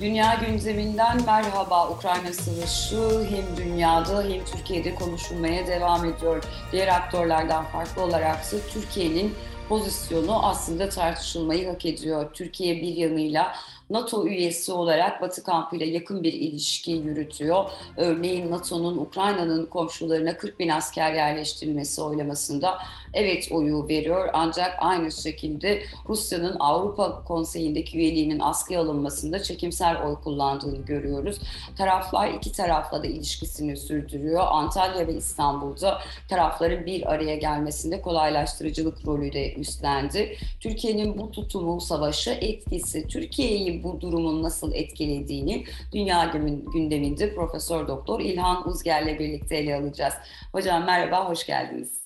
Dünya gündeminden merhaba. Ukrayna Savaşı hem dünyada hem Türkiye'de konuşulmaya devam ediyor. Diğer aktörlerden farklı olaraksa Türkiye'nin pozisyonu aslında tartışılmayı hak ediyor. Türkiye bir yanıyla NATO üyesi olarak Batı kampıyla yakın bir ilişki yürütüyor. Örneğin NATO'nun Ukrayna'nın komşularına 40 bin asker yerleştirilmesi oylamasında evet oyu veriyor. Ancak aynı şekilde Rusya'nın Avrupa Konseyi'ndeki üyeliğinin askıya alınmasında çekimsel oy kullandığını görüyoruz. Taraflar iki tarafla da ilişkisini sürdürüyor. Antalya ve İstanbul'da tarafların bir araya gelmesinde kolaylaştırıcılık rolü de üstlendi. Türkiye'nin bu tutumu, savaşı etkisi, Türkiye'yi bu durumun nasıl etkilediğini dünya gündeminde Profesör Doktor İlhan Uzger'le birlikte ele alacağız. Hocam merhaba, hoş geldiniz.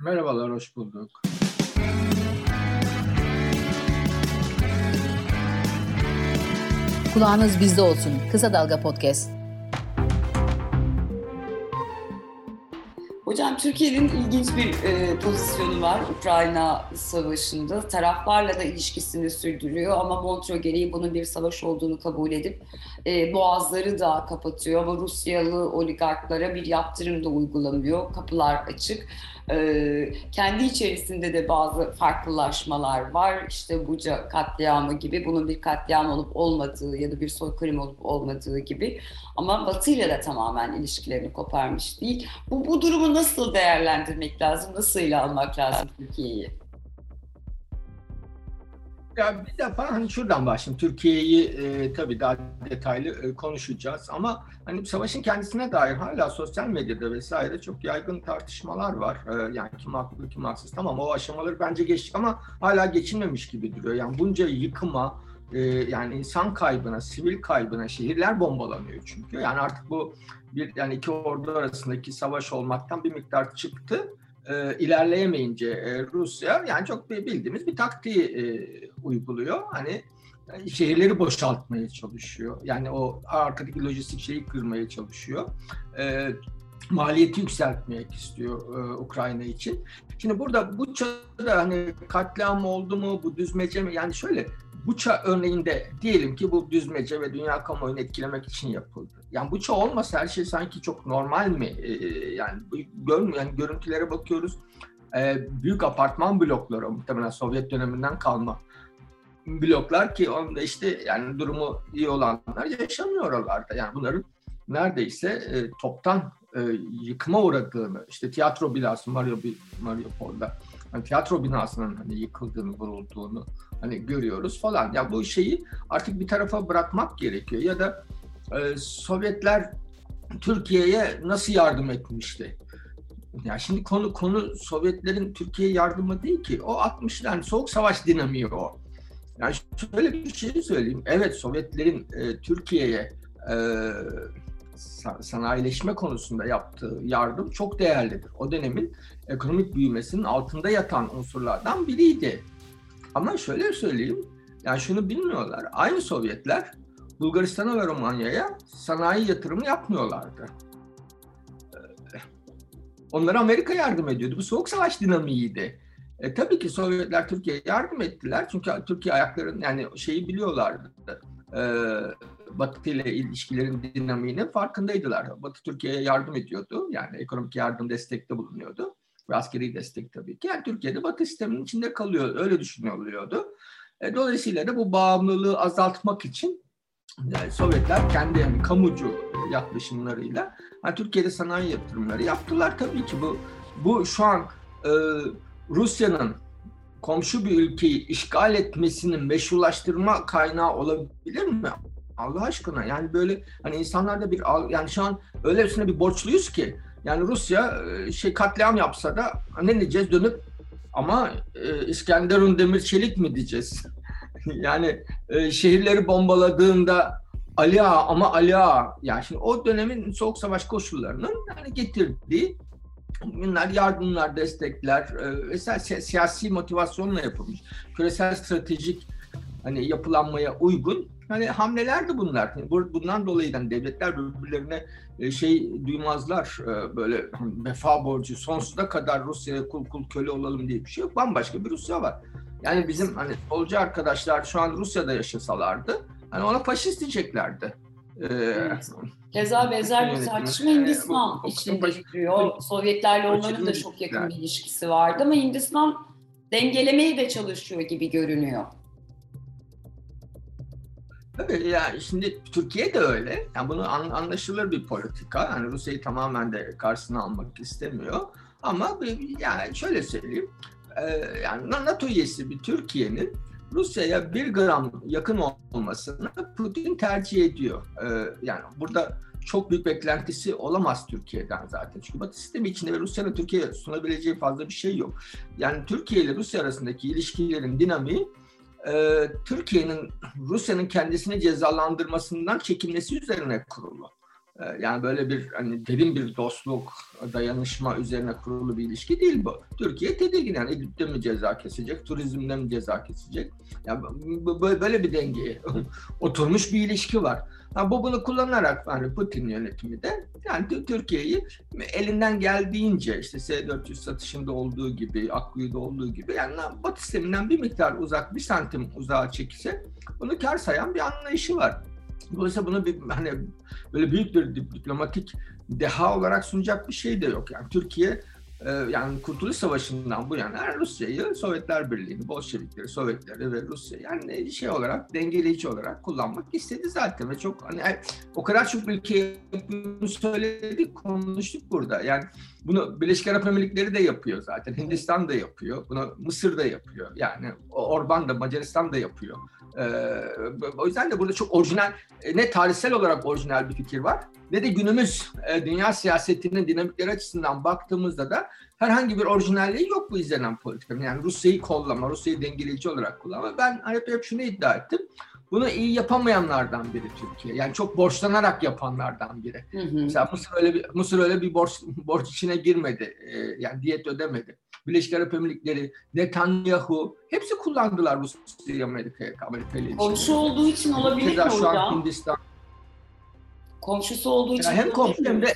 Merhabalar, hoş bulduk. Kulağınız bizde olsun. Kısa Dalga Podcast. Hocam Türkiye'nin ilginç bir e, pozisyonu var Ukrayna Savaşı'nda. Taraflarla da ilişkisini sürdürüyor ama Montreux gereği bunun bir savaş olduğunu kabul edip e, boğazları da kapatıyor ama Rusyalı oligarklara bir yaptırım da uygulamıyor. Kapılar açık. E, kendi içerisinde de bazı farklılaşmalar var. İşte Buca katliamı gibi bunun bir katliam olup olmadığı ya da bir soykırım olup olmadığı gibi. Ama Batı ile de tamamen ilişkilerini koparmış değil. Bu, bu durumu nasıl değerlendirmek lazım? Nasıl ile almak lazım Türkiye'yi? Ya bir defa hani şuradan başlayayım. Türkiye'yi e, tabii daha detaylı e, konuşacağız ama hani savaşın kendisine dair hala sosyal medyada vesaire çok yaygın tartışmalar var. E, yani kim haklı kim haksız. Tamam o aşamaları bence geçtik ama hala geçilmemiş gibi duruyor. Yani bunca yıkıma, e, yani insan kaybına, sivil kaybına, şehirler bombalanıyor çünkü. Yani artık bu bir yani iki ordu arasındaki savaş olmaktan bir miktar çıktı e, ilerleyemeyince e, Rusya yani çok bildiğimiz bir taktiği e, uyguluyor. Hani e, şehirleri boşaltmaya çalışıyor. Yani o arkadaki lojistik şeyi kırmaya çalışıyor. E, maliyeti yükseltmek istiyor e, Ukrayna için. Şimdi burada bu çağda hani katliam oldu mu, bu düzmece mi? Yani şöyle Buça örneğinde diyelim ki bu düzmece ve dünya kamuoyunu etkilemek için yapıldı. Yani Buça olmasa her şey sanki çok normal mi? Ee, yani görmüyor, yani görüntülere bakıyoruz. Ee, büyük apartman blokları muhtemelen Sovyet döneminden kalma bloklar ki onda işte yani durumu iyi olanlar yaşamıyor oralarda. Yani bunların neredeyse e, toptan e, yıkıma uğradığını, işte tiyatro binası Mario Mariupol'da hani tiyatro binasının hani yıkıldığını, vurulduğunu hani görüyoruz falan. Ya bu şeyi artık bir tarafa bırakmak gerekiyor ya da e, Sovyetler Türkiye'ye nasıl yardım etmişti? Ya şimdi konu konu Sovyetlerin Türkiye yardımı değil ki. O 60'lar yani soğuk savaş dinamiği o. Yani şöyle bir şey söyleyeyim. Evet Sovyetlerin e, Türkiye'ye e, sanayileşme konusunda yaptığı yardım çok değerlidir. O dönemin ekonomik büyümesinin altında yatan unsurlardan biriydi. Ama şöyle söyleyeyim, yani şunu bilmiyorlar. Aynı Sovyetler Bulgaristan'a ve Romanya'ya sanayi yatırımı yapmıyorlardı. Ee, onlara Amerika yardım ediyordu. Bu soğuk savaş dinamiğiydi. E, tabii ki Sovyetler Türkiye'ye yardım ettiler. Çünkü Türkiye ayakların yani şeyi biliyorlardı. E, Batı ile ilişkilerin dinamiğinin farkındaydılar. Batı Türkiye'ye yardım ediyordu. Yani ekonomik yardım destekte bulunuyordu. Ve askeri destek tabii ki. Yani Türkiye'de Batı sisteminin içinde kalıyor. Öyle düşünülüyordu. E, dolayısıyla da bu bağımlılığı azaltmak için yani Sovyetler kendi yani kamucu yaklaşımlarıyla yani Türkiye'de sanayi yatırımları yaptılar tabii ki bu bu şu an e, Rusya'nın komşu bir ülkeyi işgal etmesinin meşrulaştırma kaynağı olabilir mi? Allah aşkına yani böyle hani insanlarda bir yani şu an öylesine bir borçluyuz ki yani Rusya e, şey katliam yapsa da ne diyeceğiz dönüp ama e, İskenderun Demir Çelik mi diyeceğiz? yani e, şehirleri bombaladığında Ali Ağa ama Ali Ağa yani şimdi o dönemin soğuk savaş koşullarının yani getirdiği bunlar yardımlar, destekler e, vesaire siyasi motivasyonla yapılmış. Küresel stratejik hani yapılanmaya uygun hani hamleler de bunlar. Bundan dolayı yani devletler birbirlerine e, şey duymazlar e, böyle hani vefa borcu sonsuza kadar Rusya'ya kul kul köle olalım diye bir şey yok. Bambaşka bir Rusya var. Yani bizim hani solcu arkadaşlar şu an Rusya'da yaşasalardı hani ona faşist diyeceklerdi. Evet. Keza benzer bir tartışma Hindistan e, içinde yürüyor. Sovyetlerle onların da çok yakın bir ilişkisi vardı ama Hindistan dengelemeye de çalışıyor gibi görünüyor. Tabii yani şimdi Türkiye de öyle. Yani bunu anlaşılır bir politika. Yani Rusya'yı tamamen de karşısına almak istemiyor. Ama yani şöyle söyleyeyim. Yani NATO üyesi bir Türkiye'nin Rusya'ya bir gram yakın olmasını Putin tercih ediyor. Yani burada çok büyük beklentisi olamaz Türkiye'den zaten. Çünkü Batı sistemi içinde ve Rusya'nın Türkiye'ye sunabileceği fazla bir şey yok. Yani Türkiye ile Rusya arasındaki ilişkilerin dinamiği e, Türkiye'nin Rusya'nın kendisini cezalandırmasından çekinmesi üzerine kurulu. E, yani böyle bir hani derin bir dostluk, dayanışma üzerine kurulu bir ilişki değil bu. Türkiye tedirgin yani İdlib'de mi ceza kesecek, turizmde mi ceza kesecek? Yani böyle bir dengeye oturmuş bir ilişki var. Ha, bu bunu kullanarak yani Putin yönetimi de yani Türkiye'yi elinden geldiğince işte S-400 satışında olduğu gibi, Akkuyu'da olduğu gibi yani Batı sisteminden bir miktar uzak, bir santim uzağa çekse bunu kar sayan bir anlayışı var. Dolayısıyla bunu bir hani böyle büyük bir diplomatik deha olarak sunacak bir şey de yok. Yani Türkiye yani Kurtuluş Savaşı'ndan bu yana Rusya'yı, Sovyetler Birliği'ni, Bolşevikleri, Sovyetleri ve Rusya yani şey olarak dengeleyici olarak kullanmak istedi zaten ve çok hani o kadar çok ülke söyledik, konuştuk burada. Yani bunu Birleşik Arap Emirlikleri de yapıyor zaten. Hindistan da yapıyor. Bunu Mısır da yapıyor. Yani Orban da Macaristan da yapıyor. Ee, o yüzden de burada çok orijinal, e, ne tarihsel olarak orijinal bir fikir var ne de günümüz e, dünya siyasetinin dinamikleri açısından baktığımızda da herhangi bir orijinalliği yok bu izlenen politikanın. Yani Rusya'yı kollama, Rusya'yı dengeleyici olarak kullanma. Ben hep, hep şunu iddia ettim. Bunu iyi yapamayanlardan biri Türkiye. Yani çok borçlanarak yapanlardan biri. Hı hı. Mesela Mısır öyle bir Mısır öyle bir borç borç içine girmedi. Ee, yani diyet ödemedi. Birleşik Arap Emirlikleri, Netanyahu hepsi kullandılar Rusya'yı Amerika'ya, Amerika ile Komşu olduğu için olabilir mi hocam? Hindistan. Komşusu olduğu için. Yani hem komşu hem de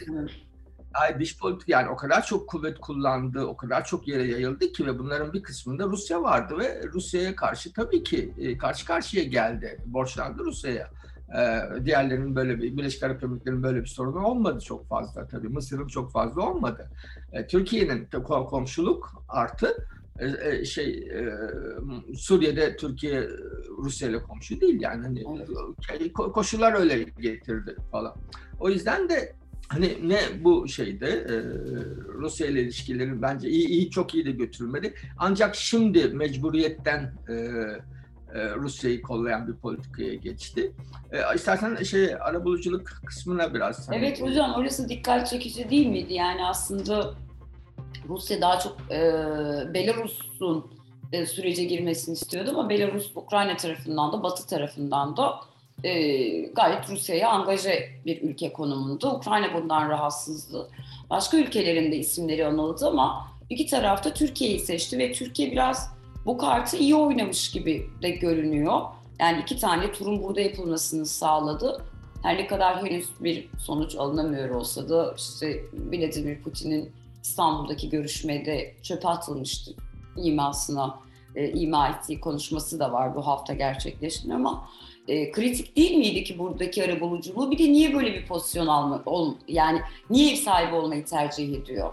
ay dış politik yani o kadar çok kuvvet kullandı, o kadar çok yere yayıldı ki ve bunların bir kısmında Rusya vardı ve Rusya'ya karşı tabii ki e, karşı karşıya geldi, borçlandı Rusya'ya. Ee, diğerlerinin böyle bir, Birleşik Arap Emirlikleri'nin böyle bir sorunu olmadı çok fazla tabii. Mısır'ın çok fazla olmadı. Ee, Türkiye'nin komşuluk artı şey e, Suriye'de Türkiye Rusya ile komşu değil yani hani evet. koşullar öyle getirdi falan. O yüzden de hani ne bu şeyde Rusya ile ilişkilerin bence iyi, iyi çok iyi de götürülmedi. Ancak şimdi mecburiyetten Rusya'yı kollayan bir politikaya geçti. E, istersen şey arabuluculuk kısmına biraz. Evet hocam orası dikkat çekici değil miydi? Yani aslında Rusya daha çok e, Belarus'un e, sürece girmesini istiyordu ama Belarus Ukrayna tarafından da Batı tarafından da e, gayet Rusya'ya angaje bir ülke konumunda. Ukrayna bundan rahatsızdı. Başka ülkelerin de isimleri anıldı ama iki tarafta Türkiye'yi seçti ve Türkiye biraz bu kartı iyi oynamış gibi de görünüyor. Yani iki tane turun burada yapılmasını sağladı. Her ne kadar henüz bir sonuç alınamıyor olsa da işte Vladimir Putin'in İstanbul'daki görüşmede çöpe atılmıştı imasına e, ima ettiği konuşması da var bu hafta gerçekleşti ama e, kritik değil miydi ki buradaki arabuluculuğu? Bir de niye böyle bir pozisyon alma, ol, yani niye ev sahibi olmayı tercih ediyor?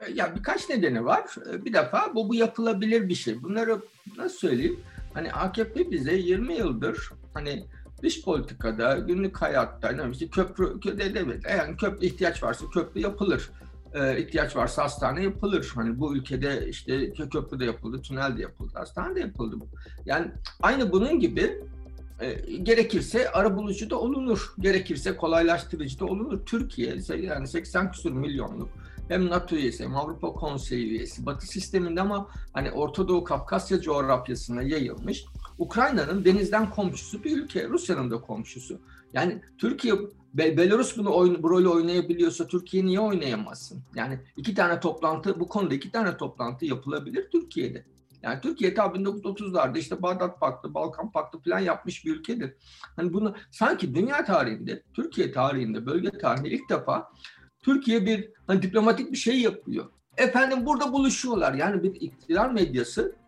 E, ya birkaç nedeni var. E, bir defa bu bu yapılabilir bir şey. Bunları nasıl söyleyeyim? Hani AKP bize 20 yıldır hani dış politikada, günlük hayatta, yani işte köprü, evet, yani köprü ihtiyaç varsa köprü yapılır. Ee, ihtiyaç varsa hastane yapılır. Hani bu ülkede işte köprü de yapıldı, tünel de yapıldı, hastane de yapıldı. Yani aynı bunun gibi e, gerekirse arabulucu da olunur. Gerekirse kolaylaştırıcı da olunur. Türkiye yani 80 küsur milyonluk hem NATO üyesi hem Avrupa Konseyi üyesi Batı sisteminde ama hani Orta Doğu Kafkasya coğrafyasına yayılmış Ukrayna'nın denizden komşusu bir ülke, Rusya'nın da komşusu. Yani Türkiye, Belarus bunu oyun, bu rolü oynayabiliyorsa Türkiye niye oynayamazsın? Yani iki tane toplantı, bu konuda iki tane toplantı yapılabilir Türkiye'de. Yani Türkiye ta 1930'larda işte Bağdat Paktı, Balkan Paktı falan yapmış bir ülkedir. Hani bunu sanki dünya tarihinde, Türkiye tarihinde, bölge tarihinde ilk defa Türkiye bir hani diplomatik bir şey yapıyor. Efendim burada buluşuyorlar. Yani bir iktidar medyası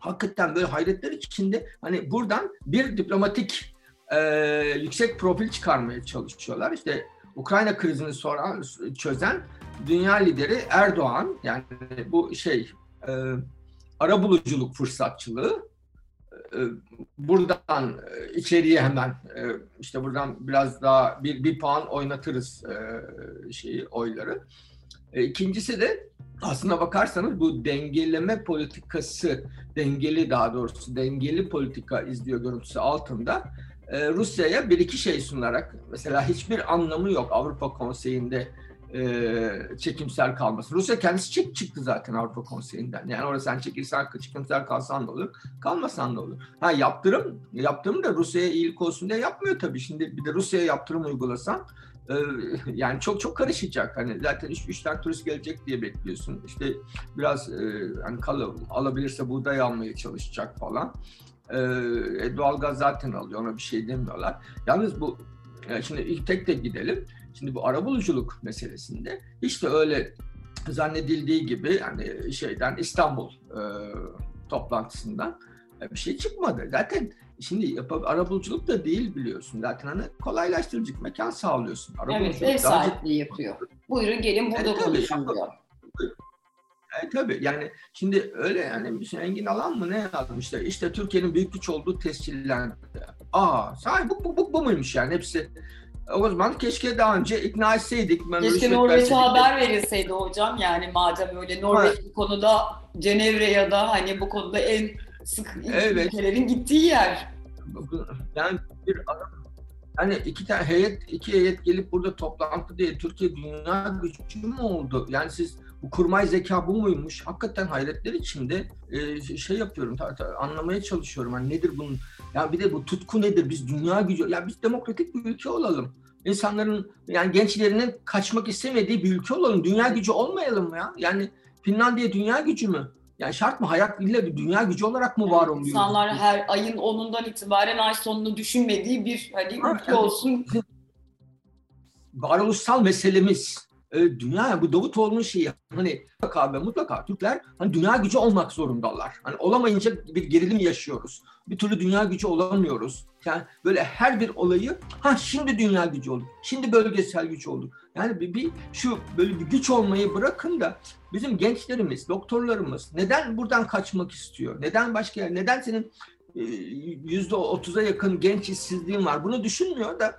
hakikaten böyle hayretler içinde hani buradan bir diplomatik e, yüksek profil çıkarmaya çalışıyorlar. İşte Ukrayna krizini sonra çözen dünya lideri Erdoğan yani bu şey e, ara buluculuk fırsatçılığı e, buradan e, içeriye hemen e, işte buradan biraz daha bir, bir puan oynatırız şeyi oyları. İkincisi de aslına bakarsanız bu dengeleme politikası, dengeli daha doğrusu dengeli politika izliyor görüntüsü altında Rusya'ya bir iki şey sunarak mesela hiçbir anlamı yok Avrupa Konseyi'nde e, çekimsel kalması. Rusya kendisi çek çıktı zaten Avrupa Konseyi'nden. Yani orada sen çekilsen, çekimsel kalsan da olur, kalmasan da olur. Ha yaptırım, yaptırım da Rusya'ya iyilik olsun diye yapmıyor tabii. Şimdi bir de Rusya'ya yaptırım uygulasan e, yani çok çok karışacak. Hani zaten üç, üç tane turist gelecek diye bekliyorsun. İşte biraz e, hani kal alabilirse buğday almaya çalışacak falan. E, e doğalgaz zaten alıyor ona bir şey demiyorlar. Yalnız bu yani şimdi ilk tek tek gidelim. Şimdi bu arabuluculuk meselesinde hiç de öyle zannedildiği gibi yani şeyden İstanbul e, toplantısından bir şey çıkmadı. Zaten şimdi yap arabuluculuk da değil biliyorsun. Zaten hani kolaylaştırıcı mekan sağlıyorsun. Evet, ev sahipliği yapıyor. Buyurun gelin burada evet, konuşun diyor. E, tabii yani şimdi öyle yani şey Engin Alan mı ne yazmışlar? İşte Türkiye'nin büyük güç olduğu tescillendi. Aa sahi bu, bu, bu, bu muymuş yani hepsi o zaman keşke daha önce ikna etseydik. Ben keşke Norveç'e haber verilseydi hocam. Yani madem öyle Norveç bu konuda Cenevre ya da hani bu konuda en sık evet. ülkelerin gittiği yer. Yani bir hani iki tane heyet iki heyet gelip burada toplantı diye Türkiye dünya gücü mü oldu? Yani siz bu kurmay zeka bu muymuş? Hakikaten hayretler içinde e, şey yapıyorum, ta, ta, anlamaya çalışıyorum. Hani nedir bunun? Ya bir de bu tutku nedir? Biz dünya gücü, ya biz demokratik bir ülke olalım. İnsanların yani gençlerinin kaçmak istemediği bir ülke olalım. Dünya gücü olmayalım mı ya? Yani Finlandiya dünya gücü mü? Yani şart mı? Hayat illa bir dünya gücü olarak mı var oluyor? İnsanlar her ayın 10'undan itibaren ay sonunu düşünmediği bir hani ha, ülke yani, olsun. Varoluşsal meselemiz e, dünya bu Davutoğlu'nun şeyi hani mutlaka ve mutlaka Türkler hani dünya gücü olmak zorundalar. Hani olamayınca bir gerilim yaşıyoruz. Bir türlü dünya gücü olamıyoruz. Yani böyle her bir olayı ha şimdi dünya gücü olduk. Şimdi bölgesel güç olduk. Yani bir, bir şu böyle bir güç olmayı bırakın da bizim gençlerimiz, doktorlarımız neden buradan kaçmak istiyor? Neden başka yer? Neden senin e, yüzde otuza yakın genç işsizliğin var? Bunu düşünmüyor da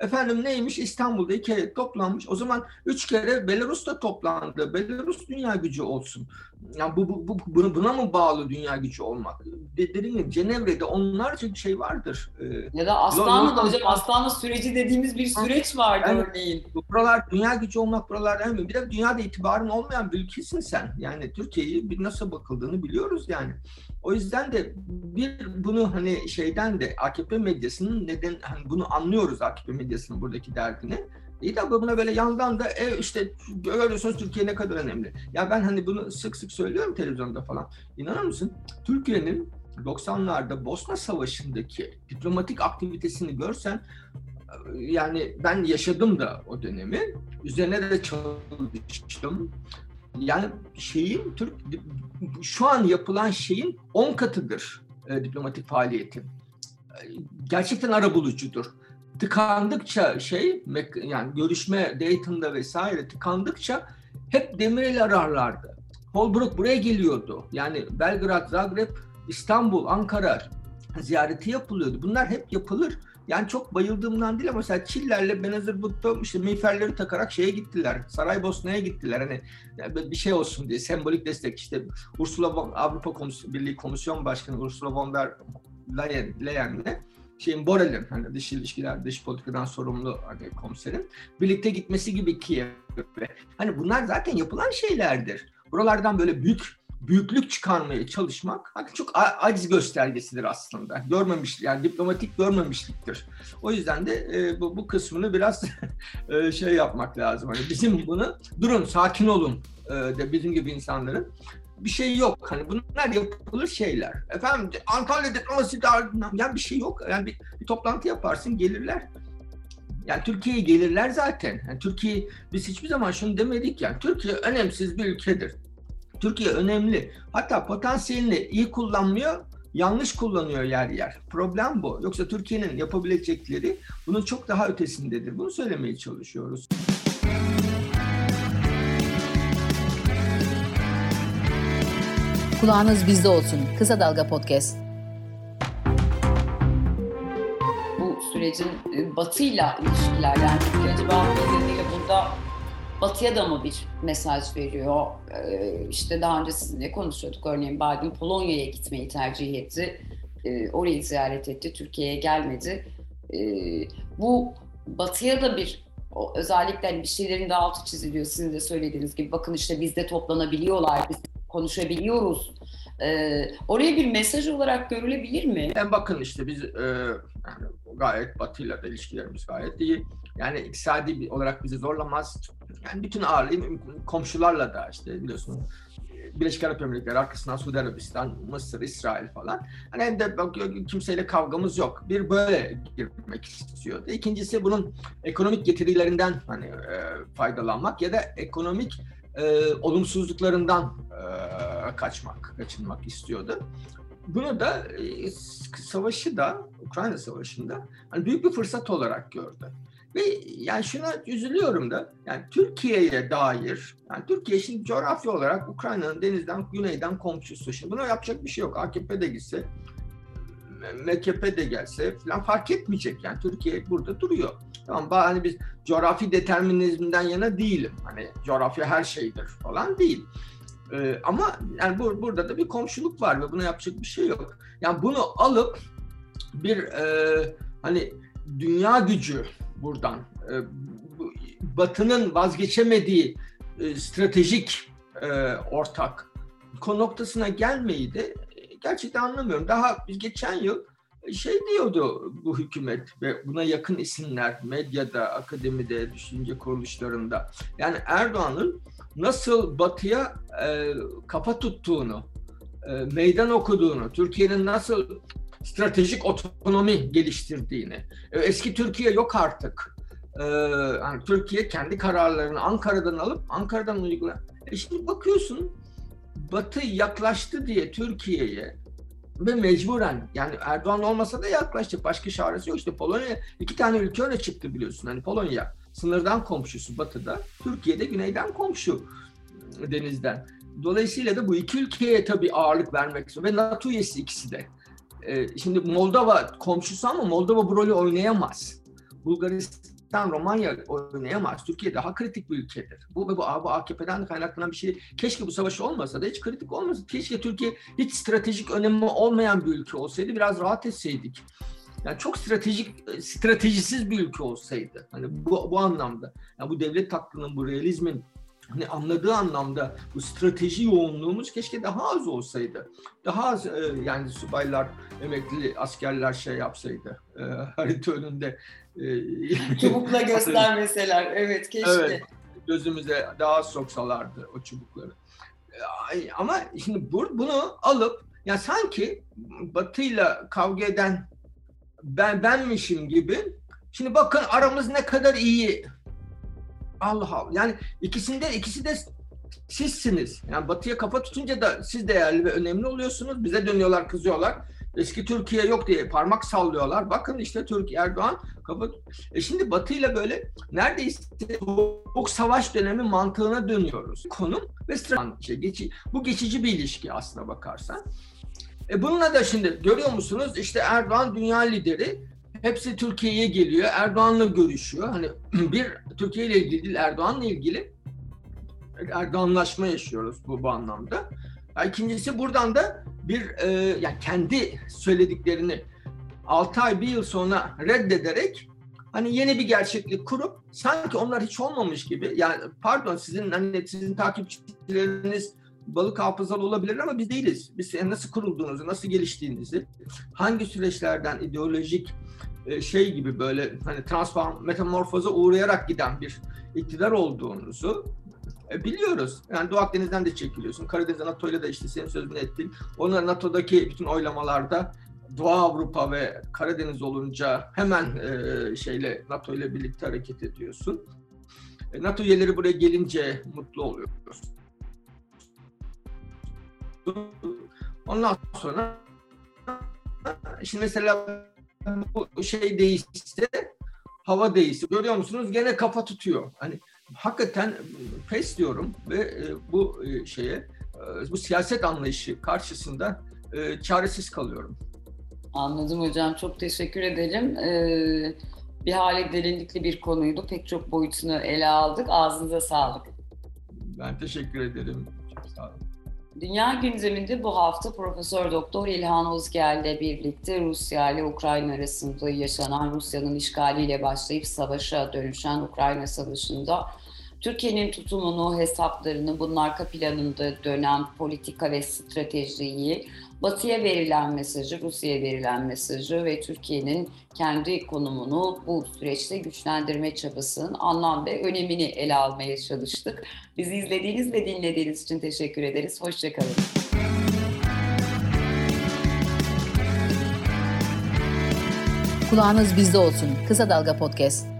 Efendim neymiş İstanbul'da iki kere toplanmış. O zaman üç kere Belarus'ta toplandı. Belarus dünya gücü olsun. Yani bu, bu, bu buna mı bağlı dünya gücü olmak? Dediğim gibi Cenevre'de onlarca şey vardır. Ee, ya da Aslanlı'da hocam Aslanlı süreci dediğimiz bir süreç vardı yani, örneğin. Buralar dünya gücü olmak buralar değil mi? Bir de dünyada itibarın olmayan bir ülkesin sen. Yani Türkiye'yi bir nasıl bakıldığını biliyoruz yani. O yüzden de bir bunu hani şeyden de AKP medyasının neden hani bunu anlıyoruz AKP medyasının buradaki derdini. İyi de buna böyle yandan da e, işte görüyorsunuz Türkiye ne kadar önemli. Ya ben hani bunu sık sık söylüyorum televizyonda falan. İnanır mısın? Türkiye'nin 90'larda Bosna Savaşı'ndaki diplomatik aktivitesini görsen yani ben yaşadım da o dönemi. Üzerine de çalıştım. Yani şeyin Türk şu an yapılan şeyin 10 katıdır e, diplomatik faaliyetin. Gerçekten arabulucudur. Tıkandıkça şey yani görüşme Dayton'da vesaire tıkandıkça hep Demirel'i ararlardı. Holbrooke buraya geliyordu. Yani Belgrad, Zagreb, İstanbul, Ankara ziyareti yapılıyordu. Bunlar hep yapılır. Yani çok bayıldığımdan değil ama mesela Çiller'le Benazırbut'ta işte miğferleri takarak şeye gittiler. Saraybosna'ya gittiler. Hani bir şey olsun diye sembolik destek işte Ursula von, Avrupa Komisyon, Birliği Komisyon Başkanı Ursula von der Leyen, Leyen'le şeyin Borel'in hani dış ilişkiler, dış politikadan sorumlu hani komiserin birlikte gitmesi gibi Kiev'e. Hani bunlar zaten yapılan şeylerdir. Buralardan böyle büyük büyüklük çıkarmaya çalışmak çok aciz göstergesidir aslında. Görmemiş yani diplomatik görmemişliktir. O yüzden de e, bu, bu kısmını biraz e, şey yapmak lazım. Hani bizim bunu durun sakin olun e, de bizim gibi insanların bir şey yok. Hani bunlar yapılır şeyler. Efendim Antalya diplomasi yani bir şey yok. Yani bir, bir toplantı yaparsın gelirler. Yani Türkiye'ye gelirler zaten. Yani Türkiye biz hiçbir zaman şunu demedik yani Türkiye önemsiz bir ülkedir Türkiye önemli. Hatta potansiyelini iyi kullanmıyor, yanlış kullanıyor yer yer. Problem bu. Yoksa Türkiye'nin yapabilecekleri bunun çok daha ötesindedir. Bunu söylemeye çalışıyoruz. Kulağınız bizde olsun. Kısa Dalga Podcast. Bu sürecin e, Batı'yla ilişkiler yani acaba nedeniyle burada Batı'ya da mı bir mesaj veriyor? Ee, işte daha önce sizinle konuşuyorduk. Örneğin Biden Polonya'ya gitmeyi tercih etti. Ee, orayı ziyaret etti. Türkiye'ye gelmedi. Ee, bu Batı'ya da bir o, özellikle hani bir şeylerin de altı çiziliyor. Sizin de söylediğiniz gibi bakın işte bizde toplanabiliyorlar, biz konuşabiliyoruz. Ee, oraya bir mesaj olarak görülebilir mi? Yani bakın işte biz e, gayet Batı'yla da ilişkilerimiz gayet iyi. Yani iktisadi olarak bizi zorlamaz. Yani bütün ağırlığı komşularla da işte biliyorsun Birleşik Arap Emirlikleri arkasından Suudi Arabistan, Mısır, İsrail falan. Hani hem de kimseyle kavgamız yok. Bir böyle girmek istiyordu. İkincisi bunun ekonomik getirilerinden hani e, faydalanmak ya da ekonomik e, olumsuzluklarından e, kaçmak, kaçınmak istiyordu. Bunu da e, savaşı da Ukrayna Savaşı'nda hani büyük bir fırsat olarak gördü. Ve yani şuna üzülüyorum da yani Türkiye'ye dair yani Türkiye şimdi coğrafya olarak Ukrayna'nın denizden güneyden komşusu. Şimdi buna yapacak bir şey yok. AKP de gitse MKP de gelse falan fark etmeyecek yani Türkiye burada duruyor. Tamam hani biz coğrafi determinizmden yana değilim. Hani coğrafya her şeydir falan değil. Ee, ama yani bu, burada da bir komşuluk var ve buna yapacak bir şey yok. Yani bunu alıp bir e, hani dünya gücü buradan e, Batı'nın vazgeçemediği e, stratejik e, ortak noktasına gelmeyi de gerçekten anlamıyorum. Daha biz geçen yıl şey diyordu bu hükümet ve buna yakın isimler medyada, akademide, düşünce kuruluşlarında. Yani Erdoğan'ın nasıl Batı'ya e, kafa tuttuğunu, e, meydan okuduğunu, Türkiye'nin nasıl stratejik otonomi geliştirdiğini, e, eski Türkiye yok artık. E, yani Türkiye kendi kararlarını Ankara'dan alıp Ankara'dan uygulayan. E şimdi bakıyorsun Batı yaklaştı diye Türkiye'ye ve mecburen yani Erdoğan olmasa da yaklaşacak. Başka çaresi yok. İşte Polonya iki tane ülke öne çıktı biliyorsun. Hani Polonya sınırdan komşusu batıda, Türkiye'de güneyden komşu denizden. Dolayısıyla da bu iki ülkeye tabii ağırlık vermek istiyor ve NATO üyesi ikisi de. Ee, şimdi Moldova komşusu ama Moldova bu rolü oynayamaz. Bulgaristan, Romanya oynayamaz. Türkiye daha kritik bir ülkedir. Bu ve bu, bu AKP'den kaynaklanan bir şey. Keşke bu savaş olmasa da hiç kritik olmasa. Keşke Türkiye hiç stratejik önemi olmayan bir ülke olsaydı biraz rahat etseydik. Yani çok stratejik, stratejisiz bir ülke olsaydı. Hani bu, bu anlamda. Yani bu devlet aklının, bu realizmin hani anladığı anlamda bu strateji yoğunluğumuz keşke daha az olsaydı. Daha az e, yani subaylar, emekli askerler şey yapsaydı. E, harita önünde. E, Çubukla göstermeseler. Evet keşke. Evet, gözümüze daha soksalardı o çubukları. Ama şimdi bu, bunu alıp ya sanki Batı'yla kavga eden ben benmişim gibi. Şimdi bakın aramız ne kadar iyi. Allah Allah. Yani ikisinde ikisi de sizsiniz. Yani Batı'ya kafa tutunca da siz değerli ve önemli oluyorsunuz. Bize dönüyorlar, kızıyorlar. Eski Türkiye yok diye parmak sallıyorlar. Bakın işte Türkiye Erdoğan kafa e şimdi Batı ile böyle neredeyse soğuk savaş dönemi mantığına dönüyoruz. Konum ve strateji. Geçi, bu geçici bir ilişki aslına bakarsan. E bununla da şimdi görüyor musunuz? İşte Erdoğan dünya lideri. Hepsi Türkiye'ye geliyor. Erdoğan'la görüşüyor. Hani bir Türkiye ile ilgili değil, Erdoğan'la ilgili Erdoğanlaşma yaşıyoruz bu, bu anlamda. İkincisi buradan da bir e, yani kendi söylediklerini 6 ay bir yıl sonra reddederek hani yeni bir gerçeklik kurup sanki onlar hiç olmamış gibi yani pardon sizin hani sizin takipçileriniz balık hafızalı olabilir ama biz değiliz. Biz nasıl kurulduğunuzu, nasıl geliştiğinizi, hangi süreçlerden ideolojik şey gibi böyle hani transform, metamorfoza uğrayarak giden bir iktidar olduğunuzu biliyoruz. Yani Doğu Akdeniz'den de çekiliyorsun. Karadeniz'de NATO ile de işte senin sözünü ettin. Onlar NATO'daki bütün oylamalarda Doğu Avrupa ve Karadeniz olunca hemen e, şeyle NATO ile birlikte hareket ediyorsun. E, NATO üyeleri buraya gelince mutlu oluyoruz. Ondan sonra şimdi mesela bu şey değişse hava değişti. Görüyor musunuz? Gene kafa tutuyor. Hani hakikaten pes diyorum ve e, bu e, şeye e, bu siyaset anlayışı karşısında çaresiz kalıyorum. Anladım hocam. Çok teşekkür ederim. Ee, bir hale derinlikli bir konuydu. Pek çok boyutunu ele aldık. Ağzınıza sağlık. Ben teşekkür ederim. Çok sağ olun. Dünya gündeminde bu hafta Profesör Doktor İlhan Özgel ile birlikte Rusya ile Ukrayna arasında yaşanan Rusya'nın işgaliyle başlayıp savaşa dönüşen Ukrayna Savaşı'nda Türkiye'nin tutumunu, hesaplarını, bunun arka planında dönen politika ve stratejiyi, Batı'ya verilen mesajı, Rusya'ya verilen mesajı ve Türkiye'nin kendi konumunu bu süreçte güçlendirme çabasının anlam ve önemini ele almaya çalıştık. Bizi izlediğiniz ve dinlediğiniz için teşekkür ederiz. Hoşçakalın. Kulağınız bizde olsun. Kısa Dalga Podcast.